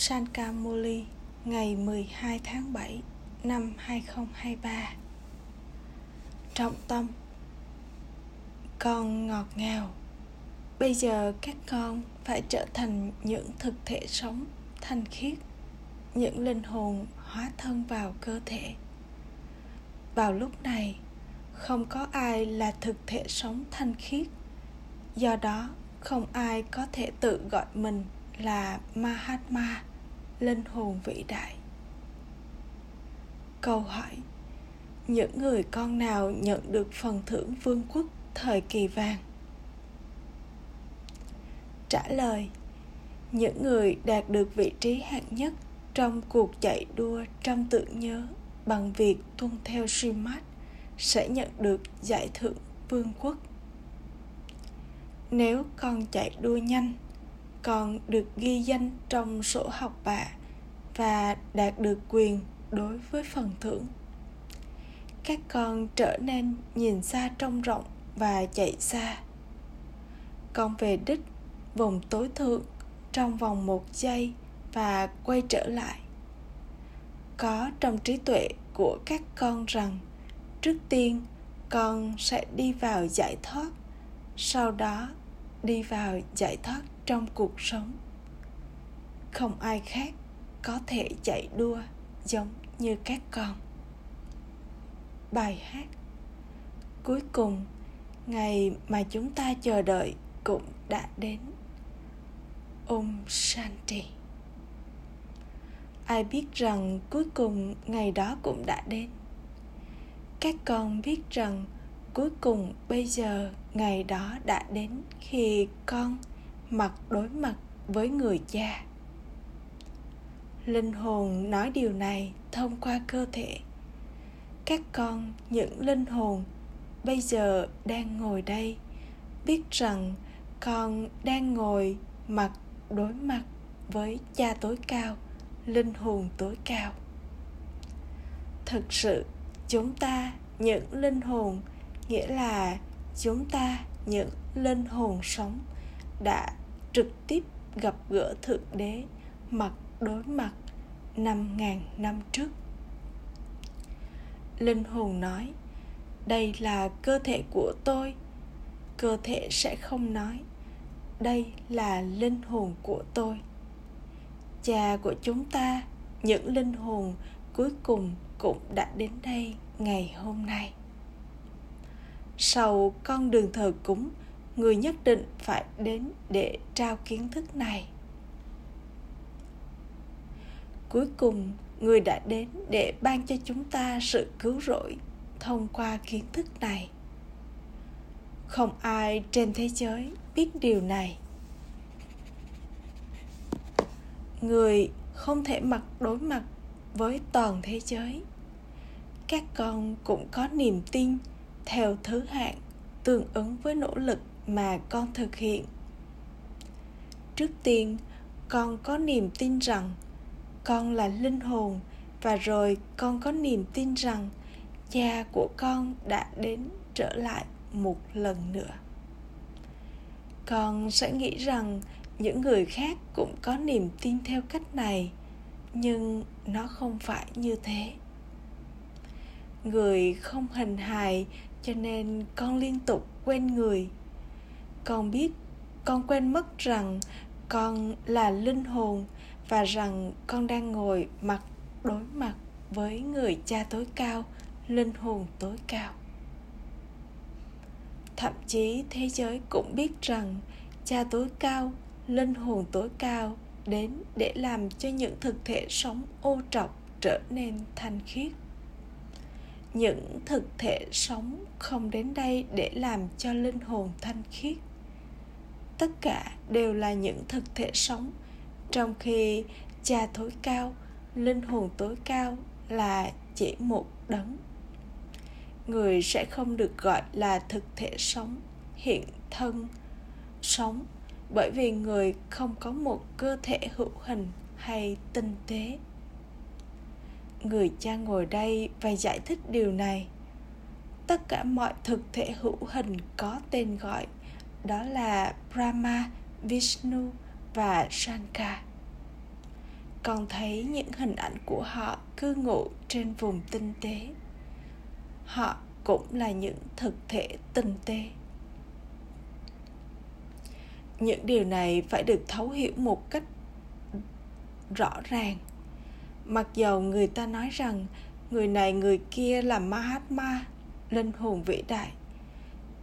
Sankamuli ngày 12 tháng 7 năm 2023 Trọng tâm Con ngọt ngào. Bây giờ các con phải trở thành những thực thể sống thanh khiết Những linh hồn hóa thân vào cơ thể. Vào lúc này không có ai là thực thể sống thanh khiết. Do đó không ai có thể tự gọi mình là Mahatma, linh hồn vĩ đại. Câu hỏi, Những người con nào nhận được phần thưởng vương quốc thời kỳ vàng? Trả lời, Những người đạt được vị trí hạng nhất trong cuộc chạy đua trong tưởng nhớ bằng việc tuân theo Srimad sẽ nhận được giải thưởng vương quốc. Nếu con chạy đua nhanh còn được ghi danh trong sổ học bạ và đạt được quyền đối với phần thưởng. Các con trở nên nhìn xa trông rộng và chạy xa. Con về đích vùng tối thượng trong vòng một giây và quay trở lại. Có trong trí tuệ của các con rằng, trước tiên con sẽ đi vào giải thoát, sau đó đi vào giải thoát trong cuộc sống. Không ai khác có thể chạy đua giống như các con. Bài hát cuối cùng, ngày mà chúng ta chờ đợi cũng đã đến. Om shanti. Ai biết rằng cuối cùng ngày đó cũng đã đến. Các con biết rằng cuối cùng bây giờ ngày đó đã đến khi con mặt đối mặt với người cha. Linh hồn nói điều này thông qua cơ thể. Các con, những linh hồn, bây giờ đang ngồi đây, biết rằng con đang ngồi mặt đối mặt với cha tối cao, linh hồn tối cao. Thực sự, chúng ta những linh hồn, nghĩa là chúng ta những linh hồn sống đã trực tiếp gặp gỡ Thượng Đế mặt đối mặt năm ngàn năm trước. Linh hồn nói, đây là cơ thể của tôi. Cơ thể sẽ không nói, đây là linh hồn của tôi. Cha của chúng ta, những linh hồn cuối cùng cũng đã đến đây ngày hôm nay. Sau con đường thờ cúng người nhất định phải đến để trao kiến thức này. Cuối cùng, người đã đến để ban cho chúng ta sự cứu rỗi thông qua kiến thức này. Không ai trên thế giới biết điều này. Người không thể mặt đối mặt với toàn thế giới. Các con cũng có niềm tin theo thứ hạng tương ứng với nỗ lực mà con thực hiện. Trước tiên, con có niềm tin rằng con là linh hồn và rồi con có niềm tin rằng cha của con đã đến trở lại một lần nữa. Con sẽ nghĩ rằng những người khác cũng có niềm tin theo cách này, nhưng nó không phải như thế. Người không hình hài cho nên con liên tục quên người con biết, con quên mất rằng con là linh hồn và rằng con đang ngồi mặt đối mặt với người cha tối cao, linh hồn tối cao. Thậm chí thế giới cũng biết rằng cha tối cao, linh hồn tối cao đến để làm cho những thực thể sống ô trọc trở nên thanh khiết. Những thực thể sống không đến đây để làm cho linh hồn thanh khiết tất cả đều là những thực thể sống, trong khi cha tối cao, linh hồn tối cao là chỉ một đấng. Người sẽ không được gọi là thực thể sống, hiện thân, sống, bởi vì người không có một cơ thể hữu hình hay tinh tế. Người cha ngồi đây và giải thích điều này. Tất cả mọi thực thể hữu hình có tên gọi đó là Brahma, Vishnu và Shankar. Còn thấy những hình ảnh của họ cư ngụ trên vùng tinh tế. Họ cũng là những thực thể tinh tế. Những điều này phải được thấu hiểu một cách rõ ràng. Mặc dầu người ta nói rằng người này người kia là mahatma linh hồn vĩ đại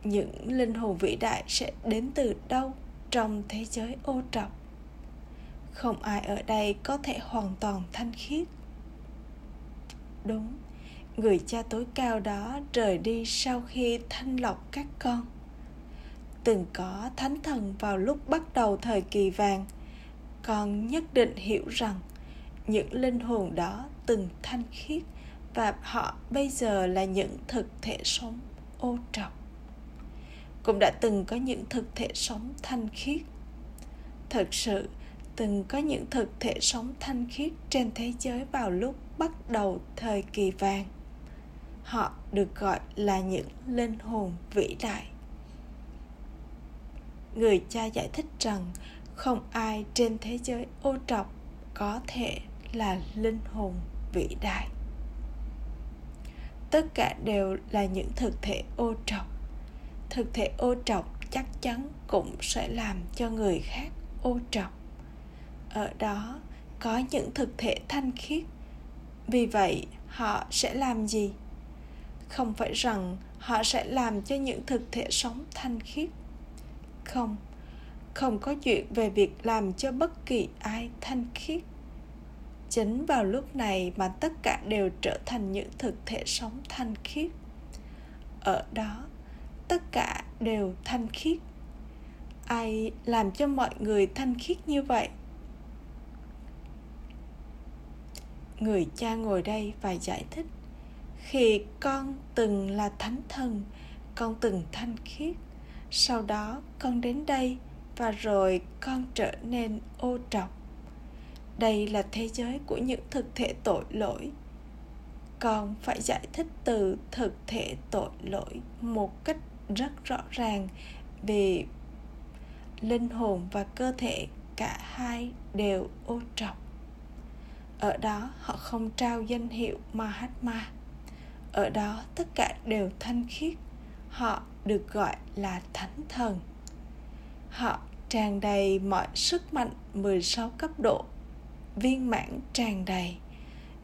những linh hồn vĩ đại sẽ đến từ đâu trong thế giới ô trọc? Không ai ở đây có thể hoàn toàn thanh khiết. Đúng, người cha tối cao đó rời đi sau khi thanh lọc các con. Từng có thánh thần vào lúc bắt đầu thời kỳ vàng, con nhất định hiểu rằng những linh hồn đó từng thanh khiết và họ bây giờ là những thực thể sống ô trọc cũng đã từng có những thực thể sống thanh khiết. Thực sự, từng có những thực thể sống thanh khiết trên thế giới vào lúc bắt đầu thời kỳ vàng. Họ được gọi là những linh hồn vĩ đại. Người cha giải thích rằng không ai trên thế giới ô trọc có thể là linh hồn vĩ đại. Tất cả đều là những thực thể ô trọc thực thể ô trọc chắc chắn cũng sẽ làm cho người khác ô trọc. Ở đó có những thực thể thanh khiết. Vì vậy, họ sẽ làm gì? Không phải rằng họ sẽ làm cho những thực thể sống thanh khiết. Không không có chuyện về việc làm cho bất kỳ ai thanh khiết. Chính vào lúc này mà tất cả đều trở thành những thực thể sống thanh khiết. Ở đó tất cả đều thanh khiết. Ai làm cho mọi người thanh khiết như vậy? Người cha ngồi đây và giải thích, khi con từng là thánh thần, con từng thanh khiết, sau đó con đến đây và rồi con trở nên ô trọc. Đây là thế giới của những thực thể tội lỗi. Con phải giải thích từ thực thể tội lỗi một cách rất rõ ràng vì linh hồn và cơ thể cả hai đều ô trọc. Ở đó, họ không trao danh hiệu mahatma. Ở đó, tất cả đều thanh khiết. Họ được gọi là thánh thần. Họ tràn đầy mọi sức mạnh 16 cấp độ, viên mãn tràn đầy.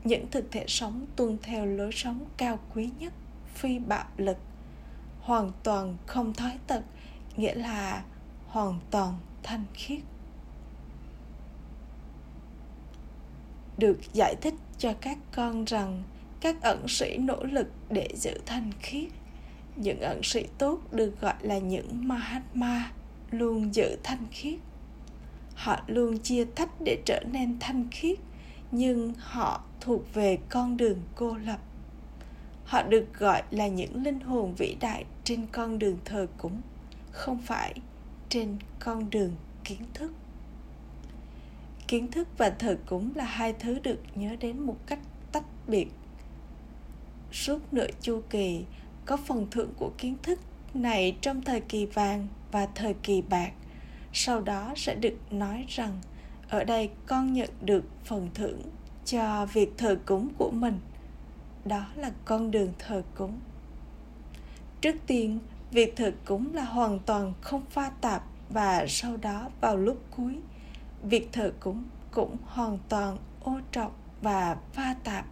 Những thực thể sống tuân theo lối sống cao quý nhất, phi bạo lực hoàn toàn không thói tật, nghĩa là hoàn toàn thanh khiết. Được giải thích cho các con rằng các ẩn sĩ nỗ lực để giữ thanh khiết. Những ẩn sĩ tốt được gọi là những mahatma luôn giữ thanh khiết. Họ luôn chia tách để trở nên thanh khiết, nhưng họ thuộc về con đường cô lập họ được gọi là những linh hồn vĩ đại trên con đường thờ cúng, không phải trên con đường kiến thức. Kiến thức và thờ cúng là hai thứ được nhớ đến một cách tách biệt. Suốt nửa chu kỳ, có phần thưởng của kiến thức này trong thời kỳ vàng và thời kỳ bạc. Sau đó sẽ được nói rằng, ở đây con nhận được phần thưởng cho việc thờ cúng của mình đó là con đường thờ cúng. Trước tiên, việc thờ cúng là hoàn toàn không pha tạp và sau đó vào lúc cuối, việc thờ cúng cũng hoàn toàn ô trọc và pha tạp.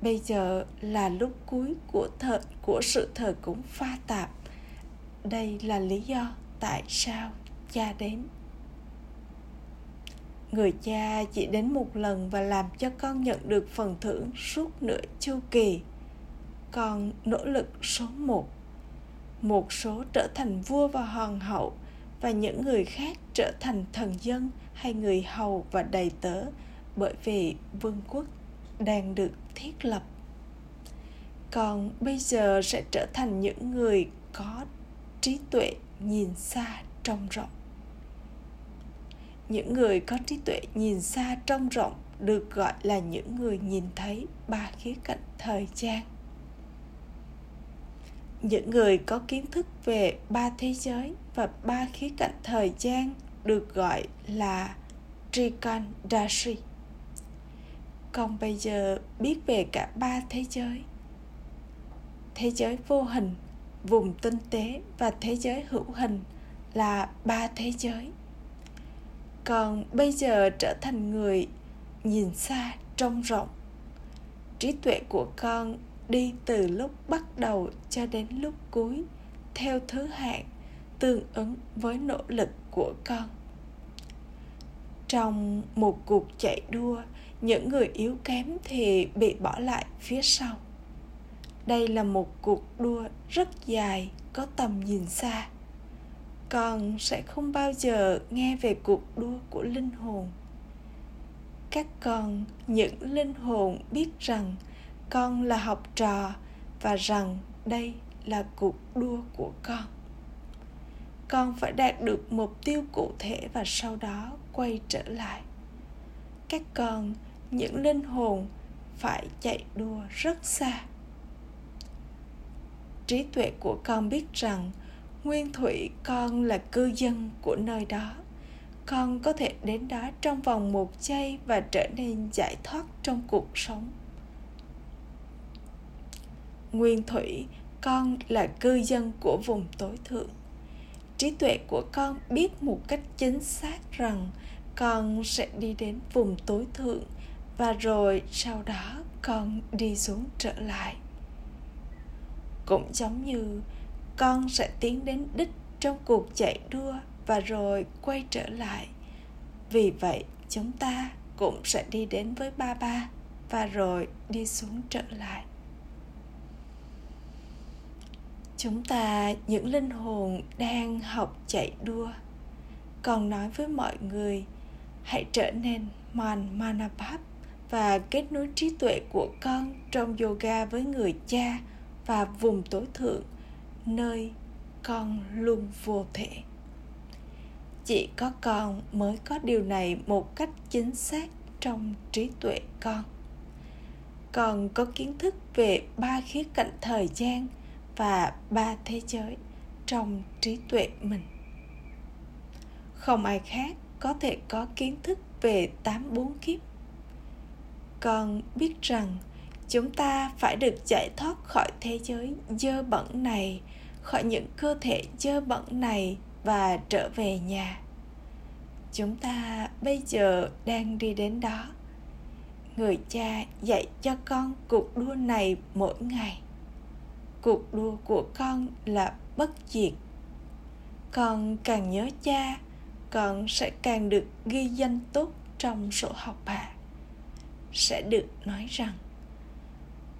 Bây giờ là lúc cuối của thờ, của sự thờ cúng pha tạp. Đây là lý do tại sao cha đến người cha chỉ đến một lần và làm cho con nhận được phần thưởng suốt nửa chu kỳ. Con nỗ lực số một. Một số trở thành vua và hoàng hậu và những người khác trở thành thần dân hay người hầu và đầy tớ bởi vì vương quốc đang được thiết lập. Còn bây giờ sẽ trở thành những người có trí tuệ nhìn xa trông rộng những người có trí tuệ nhìn xa trông rộng được gọi là những người nhìn thấy ba khía cạnh thời gian những người có kiến thức về ba thế giới và ba khía cạnh thời gian được gọi là Trikan Dashi bây giờ biết về cả ba thế giới. Thế giới vô hình, vùng tinh tế và thế giới hữu hình là ba thế giới còn bây giờ trở thành người nhìn xa trông rộng. Trí tuệ của con đi từ lúc bắt đầu cho đến lúc cuối, theo thứ hạng tương ứng với nỗ lực của con. Trong một cuộc chạy đua, những người yếu kém thì bị bỏ lại phía sau. Đây là một cuộc đua rất dài, có tầm nhìn xa con sẽ không bao giờ nghe về cuộc đua của linh hồn. Các con, những linh hồn biết rằng con là học trò và rằng đây là cuộc đua của con. Con phải đạt được mục tiêu cụ thể và sau đó quay trở lại. Các con, những linh hồn phải chạy đua rất xa. Trí tuệ của con biết rằng nguyên thủy, con là cư dân của nơi đó. Con có thể đến đó trong vòng một giây và trở nên giải thoát trong cuộc sống. Nguyên thủy, con là cư dân của vùng tối thượng. Trí tuệ của con biết một cách chính xác rằng con sẽ đi đến vùng tối thượng và rồi sau đó con đi xuống trở lại. Cũng giống như con sẽ tiến đến đích trong cuộc chạy đua và rồi quay trở lại. Vì vậy, chúng ta cũng sẽ đi đến với ba ba và rồi đi xuống trở lại. Chúng ta, những linh hồn đang học chạy đua, còn nói với mọi người, hãy trở nên man manapap và kết nối trí tuệ của con trong yoga với người cha và vùng tối thượng nơi con luôn vô thể. Chỉ có con mới có điều này một cách chính xác trong trí tuệ con. Con có kiến thức về ba khía cạnh thời gian và ba thế giới trong trí tuệ mình. Không ai khác có thể có kiến thức về tám bốn kiếp. Con biết rằng chúng ta phải được giải thoát khỏi thế giới dơ bẩn này, khỏi những cơ thể dơ bẩn này và trở về nhà. Chúng ta bây giờ đang đi đến đó. Người cha dạy cho con cuộc đua này mỗi ngày. Cuộc đua của con là bất diệt. Con càng nhớ cha, con sẽ càng được ghi danh tốt trong sổ học bà sẽ được nói rằng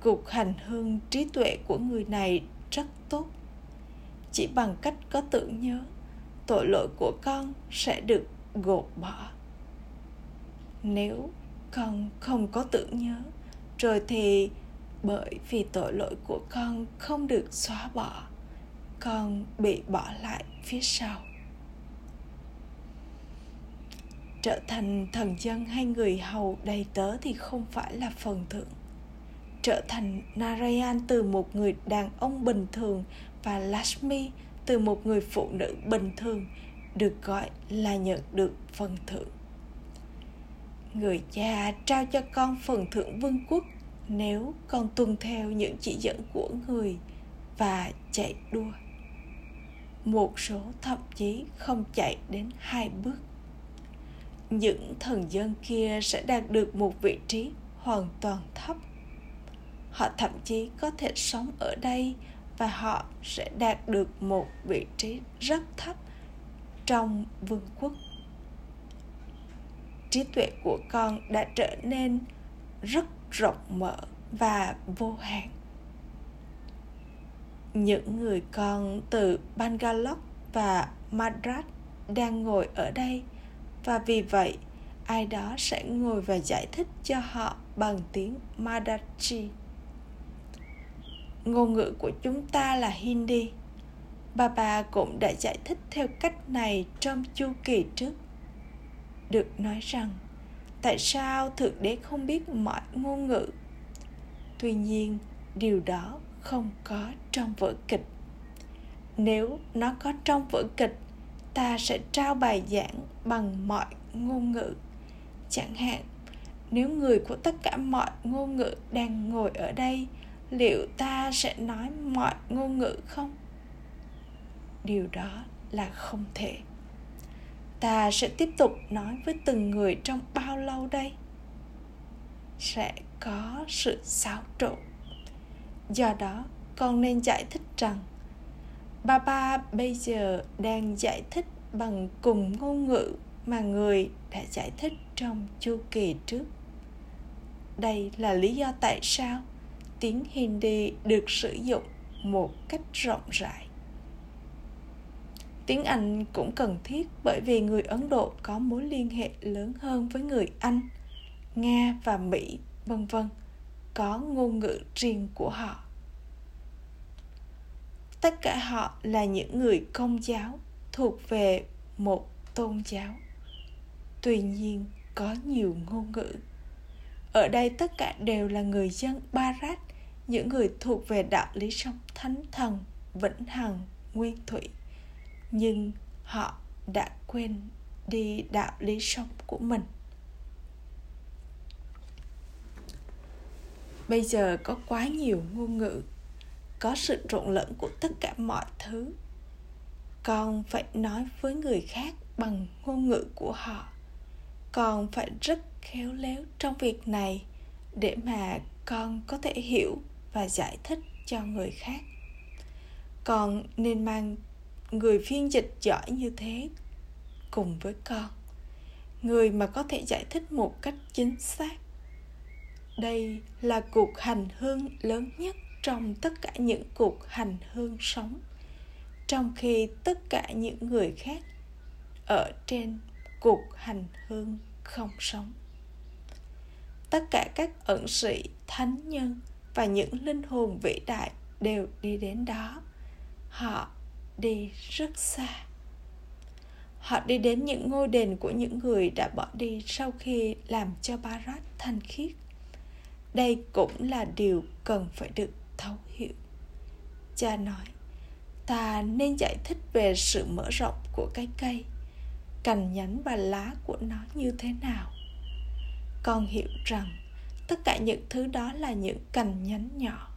cục hành hương trí tuệ của người này rất tốt. Chỉ bằng cách có tưởng nhớ, tội lỗi của con sẽ được gột bỏ. Nếu con không có tưởng nhớ, rồi thì bởi vì tội lỗi của con không được xóa bỏ, con bị bỏ lại phía sau. Trở thành thần dân hay người hầu đầy tớ thì không phải là phần thưởng trở thành narayan từ một người đàn ông bình thường và lashmi từ một người phụ nữ bình thường, được gọi là nhận được phần thưởng. Người cha trao cho con phần thưởng vương quốc nếu con tuân theo những chỉ dẫn của người và chạy đua. Một số thậm chí không chạy đến hai bước. Những thần dân kia sẽ đạt được một vị trí hoàn toàn thấp họ thậm chí có thể sống ở đây và họ sẽ đạt được một vị trí rất thấp trong vương quốc trí tuệ của con đã trở nên rất rộng mở và vô hạn những người con từ Bangalore và Madras đang ngồi ở đây, và vì vậy, ai đó sẽ ngồi và giải thích cho họ bằng tiếng Madachi. Ngôn ngữ của chúng ta là Hindi. Bà bà cũng đã giải thích theo cách này trong chu kỳ trước. Được nói rằng, tại sao Thượng Đế không biết mọi ngôn ngữ? Tuy nhiên, điều đó không có trong vở kịch. Nếu nó có trong vở kịch ta sẽ trao bài giảng bằng mọi ngôn ngữ chẳng hạn nếu người của tất cả mọi ngôn ngữ đang ngồi ở đây liệu ta sẽ nói mọi ngôn ngữ không? Điều đó là không thể. Ta sẽ tiếp tục nói với từng người trong bao lâu đây? Sẽ có sự xáo trộn. Do đó, con nên giải thích rằng ba ba bây giờ đang giải thích bằng cùng ngôn ngữ mà người đã giải thích trong chu kỳ trước. Đây là lý do tại sao tiếng hindi được sử dụng một cách rộng rãi. Tiếng anh cũng cần thiết bởi vì người ấn độ có mối liên hệ lớn hơn với người anh, nga và mỹ, vân vân. Có ngôn ngữ riêng của họ. Tất cả họ là những người công giáo thuộc về một tôn giáo. Tuy nhiên, có nhiều ngôn ngữ ở đây tất cả đều là người dân barat, những người thuộc về đạo lý sống thánh thần vĩnh hằng nguyên thủy. Nhưng họ đã quên đi đạo lý sống của mình. Bây giờ có quá nhiều ngôn ngữ, có sự trộn lẫn của tất cả mọi thứ. Con phải nói với người khác bằng ngôn ngữ của họ con phải rất khéo léo trong việc này để mà con có thể hiểu và giải thích cho người khác. Con nên mang người phiên dịch giỏi như thế cùng với con, người mà có thể giải thích một cách chính xác. Đây là cuộc hành hương lớn nhất trong tất cả những cuộc hành hương sống, trong khi tất cả những người khác ở trên cuộc hành hương không sống. Tất cả các ẩn sĩ, thánh nhân và những linh hồn vĩ đại đều đi đến đó. Họ đi rất xa. Họ đi đến những ngôi đền của những người đã bỏ đi sau khi làm cho barat thanh khiết. Đây cũng là điều cần phải được thấu hiểu. Cha nói, ta nên giải thích về sự mở rộng của cái cây cành nhánh và lá của nó như thế nào. Con hiểu rằng tất cả những thứ đó là những cành nhánh nhỏ.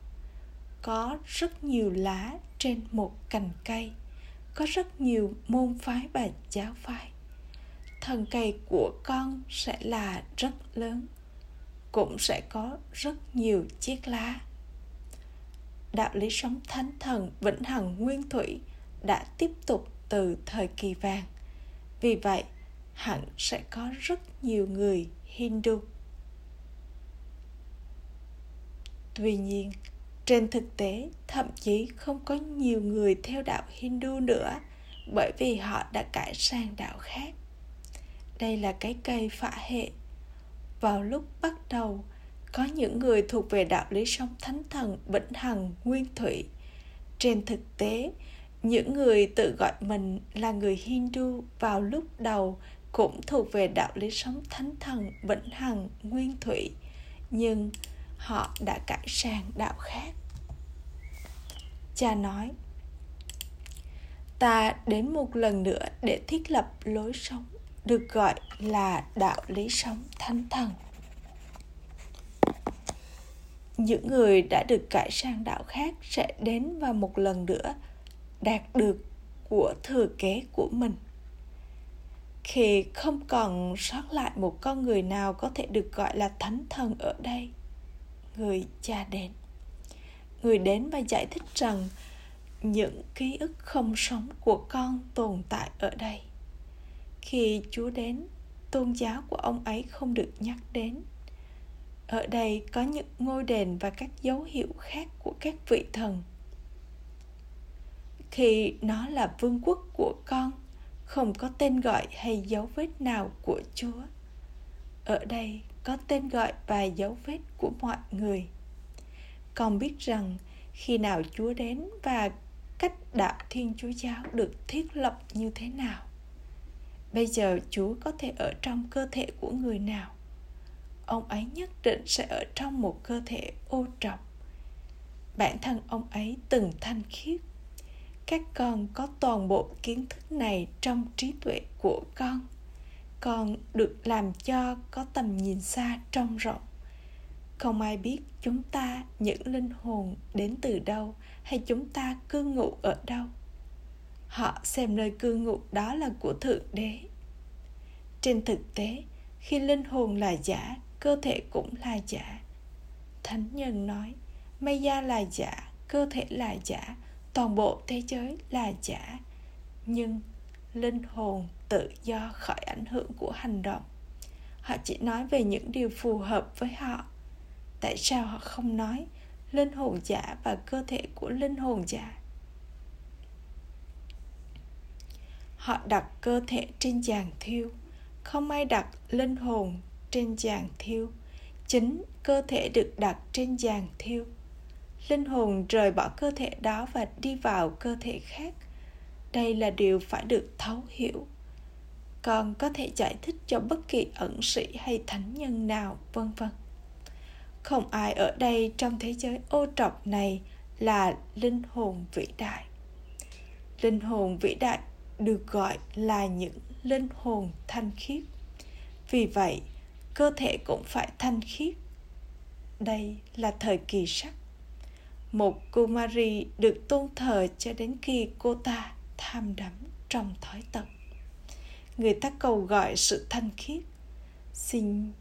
Có rất nhiều lá trên một cành cây, có rất nhiều môn phái và giáo phái. Thân cây của con sẽ là rất lớn, cũng sẽ có rất nhiều chiếc lá. Đạo lý sống thánh thần vĩnh hằng nguyên thủy đã tiếp tục từ thời kỳ vàng vì vậy, hẳn sẽ có rất nhiều người hindu. Tuy nhiên, trên thực tế, thậm chí không có nhiều người theo đạo hindu nữa, bởi vì họ đã cải sang đạo khác. Đây là cái cây phả hệ. Vào lúc bắt đầu, có những người thuộc về đạo lý sống thánh thần vĩnh hằng nguyên thủy. Trên thực tế những người tự gọi mình là người hindu vào lúc đầu cũng thuộc về đạo lý sống thánh thần, vĩnh hằng, nguyên thủy, nhưng họ đã cải sang đạo khác. Cha nói, ta đến một lần nữa để thiết lập lối sống, được gọi là đạo lý sống thánh thần. Những người đã được cải sang đạo khác sẽ đến và một lần nữa đạt được của thừa kế của mình. Khi không còn sót lại một con người nào có thể được gọi là thánh thần ở đây, người cha đến. Người đến và giải thích rằng những ký ức không sống của con tồn tại ở đây. Khi chúa đến, tôn giáo của ông ấy không được nhắc đến. Ở đây có những ngôi đền và các dấu hiệu khác của các vị thần khi nó là vương quốc của con, không có tên gọi hay dấu vết nào của chúa. Ở đây có tên gọi và dấu vết của mọi người. Con biết rằng khi nào chúa đến và cách đạo thiên chúa giáo được thiết lập như thế nào, bây giờ chúa có thể ở trong cơ thể của người nào? Ông ấy nhất định sẽ ở trong một cơ thể ô trọc. Bản thân ông ấy từng thanh khiết các con có toàn bộ kiến thức này trong trí tuệ của con. Con được làm cho có tầm nhìn xa trong rộng. Không ai biết chúng ta những linh hồn đến từ đâu hay chúng ta cư ngụ ở đâu. Họ xem nơi cư ngụ đó là của thượng đế. Trên thực tế, khi linh hồn là giả, cơ thể cũng là giả. Thánh nhân nói mây da là giả, cơ thể là giả toàn bộ thế giới là giả, nhưng linh hồn tự do khỏi ảnh hưởng của hành động. Họ chỉ nói về những điều phù hợp với họ. Tại sao họ không nói linh hồn giả và cơ thể của linh hồn giả? Họ đặt cơ thể trên giàn thiêu. Không ai đặt linh hồn trên giàn thiêu. Chính cơ thể được đặt trên giàn thiêu linh hồn rời bỏ cơ thể đó và đi vào cơ thể khác. Đây là điều phải được thấu hiểu. Còn có thể giải thích cho bất kỳ ẩn sĩ hay thánh nhân nào, vân vân. Không ai ở đây trong thế giới ô trọc này là linh hồn vĩ đại. Linh hồn vĩ đại được gọi là những linh hồn thanh khiết. Vì vậy, cơ thể cũng phải thanh khiết. Đây là thời kỳ sắc một kumari được tôn thờ cho đến khi cô ta tham đắm trong thói tật. Người ta cầu gọi sự thanh khiết. Xin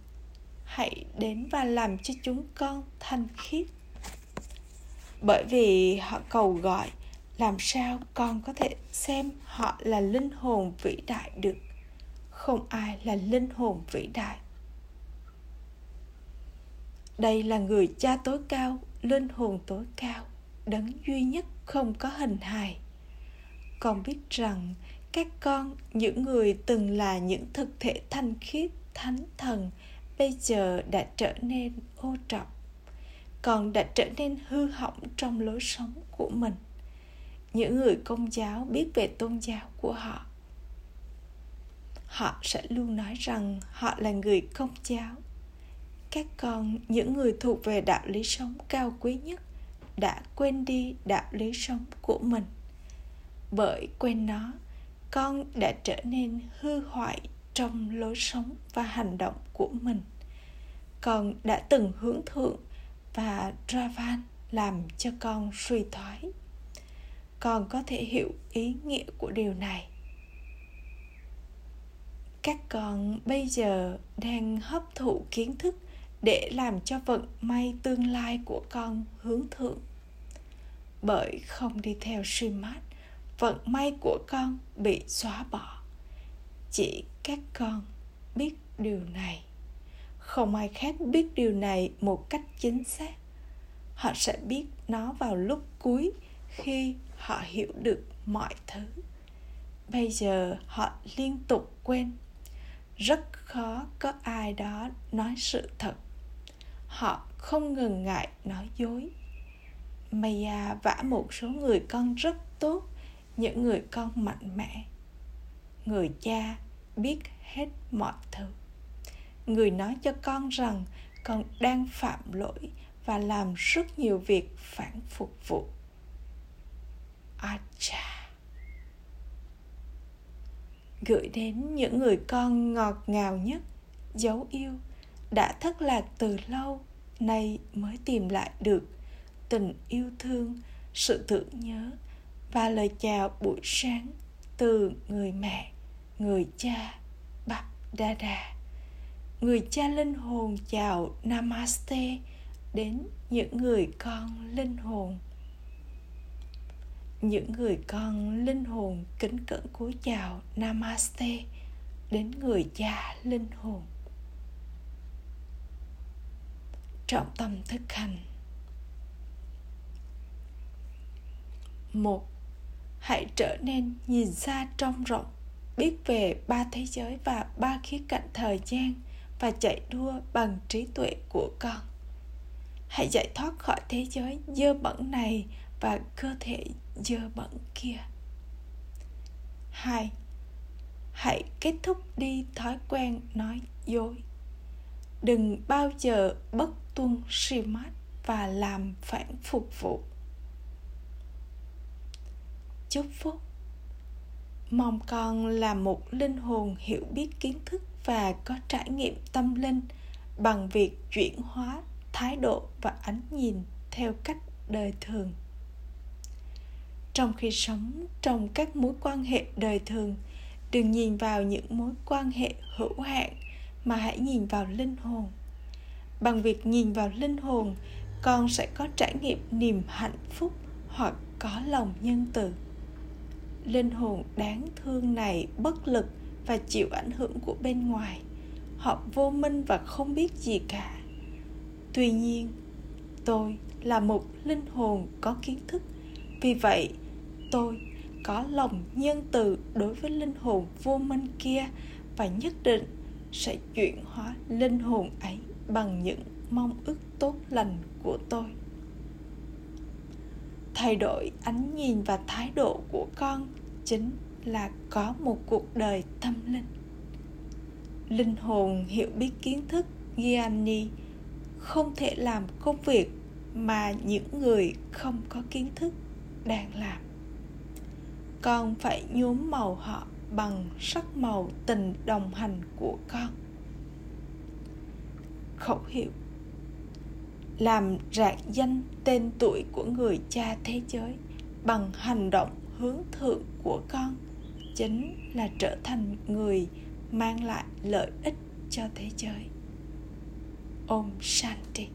hãy đến và làm cho chúng con thanh khiết. Bởi vì họ cầu gọi, làm sao con có thể xem họ là linh hồn vĩ đại được? Không ai là linh hồn vĩ đại. Đây là người cha tối cao linh hồn tối cao, đấng duy nhất không có hình hài. Con biết rằng các con, những người từng là những thực thể thanh khiết, thánh thần, bây giờ đã trở nên ô trọc còn đã trở nên hư hỏng trong lối sống của mình. Những người công giáo biết về tôn giáo của họ. Họ sẽ luôn nói rằng họ là người công giáo các con, những người thuộc về đạo lý sống cao quý nhất, đã quên đi đạo lý sống của mình. Bởi quên nó, con đã trở nên hư hoại trong lối sống và hành động của mình. Con đã từng hướng thượng và ravan làm cho con suy thoái. Con có thể hiểu ý nghĩa của điều này. Các con bây giờ đang hấp thụ kiến thức để làm cho vận may tương lai của con hướng thượng. Bởi không đi theo suy mát, vận may của con bị xóa bỏ. Chỉ các con biết điều này. Không ai khác biết điều này một cách chính xác. Họ sẽ biết nó vào lúc cuối khi họ hiểu được mọi thứ. Bây giờ họ liên tục quên. Rất khó có ai đó nói sự thật họ không ngần ngại nói dối. Maya à, vả một số người con rất tốt, những người con mạnh mẽ. Người cha biết hết mọi thứ. Người nói cho con rằng con đang phạm lỗi và làm rất nhiều việc phản phục vụ. Acha. Gửi đến những người con ngọt ngào nhất, dấu yêu đã thất lạc từ lâu, nay mới tìm lại được tình yêu thương, sự tưởng nhớ và lời chào buổi sáng từ người mẹ, người cha bắp đa đà người cha linh hồn chào namaste đến những người con linh hồn. Những người con linh hồn kính cẩn cúi chào namaste đến người cha linh hồn. Trọng tâm thực hành. Một, hãy trở nên nhìn xa trông rộng, biết về ba thế giới và ba khía cạnh thời gian và chạy đua bằng trí tuệ của con. Hãy giải thoát khỏi thế giới dơ bẩn này và cơ thể dơ bẩn kia. Hai, hãy kết thúc đi thói quen nói dối đừng bao giờ bất tuân si mát và làm phản phục vụ. Chúc phúc. Mong con là một linh hồn hiểu biết kiến thức và có trải nghiệm tâm linh bằng việc chuyển hóa thái độ và ánh nhìn theo cách đời thường. Trong khi sống trong các mối quan hệ đời thường, đừng nhìn vào những mối quan hệ hữu hạn mà hãy nhìn vào linh hồn. Bằng việc nhìn vào linh hồn, con sẽ có trải nghiệm niềm hạnh phúc hoặc có lòng nhân từ. Linh hồn đáng thương này bất lực và chịu ảnh hưởng của bên ngoài. Họ vô minh và không biết gì cả. Tuy nhiên, tôi là một linh hồn có kiến thức. Vì vậy, tôi có lòng nhân từ đối với linh hồn vô minh kia và nhất định sẽ chuyển hóa linh hồn ấy bằng những mong ước tốt lành của tôi. Thay đổi ánh nhìn và thái độ của con chính là có một cuộc đời tâm linh. Linh hồn hiểu biết kiến thức Gianni không thể làm công việc mà những người không có kiến thức đang làm. Con phải nhuốm màu họ bằng sắc màu tình đồng hành của con. Khẩu hiệu, làm rạng danh tên tuổi của người cha thế giới bằng hành động hướng thượng của con chính là trở thành người mang lại lợi ích cho thế giới. Om shanti.